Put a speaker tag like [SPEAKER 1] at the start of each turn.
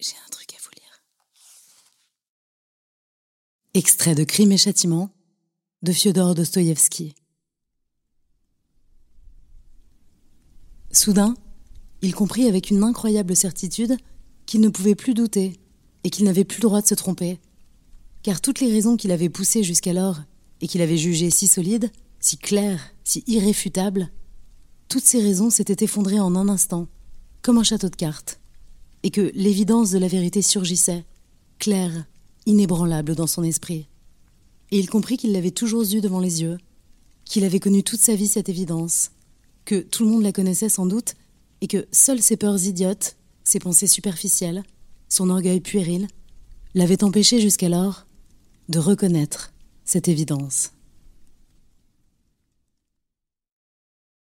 [SPEAKER 1] J'ai un truc à vous lire. Extrait de Crime et Châtiment de Fyodor Dostoïevski. Soudain, il comprit avec une incroyable certitude qu'il ne pouvait plus douter et qu'il n'avait plus le droit de se tromper, car toutes les raisons qu'il avait poussées jusqu'alors et qu'il avait jugées si solides, si claires, si irréfutables, toutes ces raisons s'étaient effondrées en un instant, comme un château de cartes, et que l'évidence de la vérité surgissait, claire, inébranlable dans son esprit. Et il comprit qu'il l'avait toujours eue devant les yeux, qu'il avait connu toute sa vie cette évidence, que tout le monde la connaissait sans doute, et que seules ses peurs idiotes, ses pensées superficielles, son orgueil puéril, l'avaient empêché jusqu'alors de reconnaître cette évidence.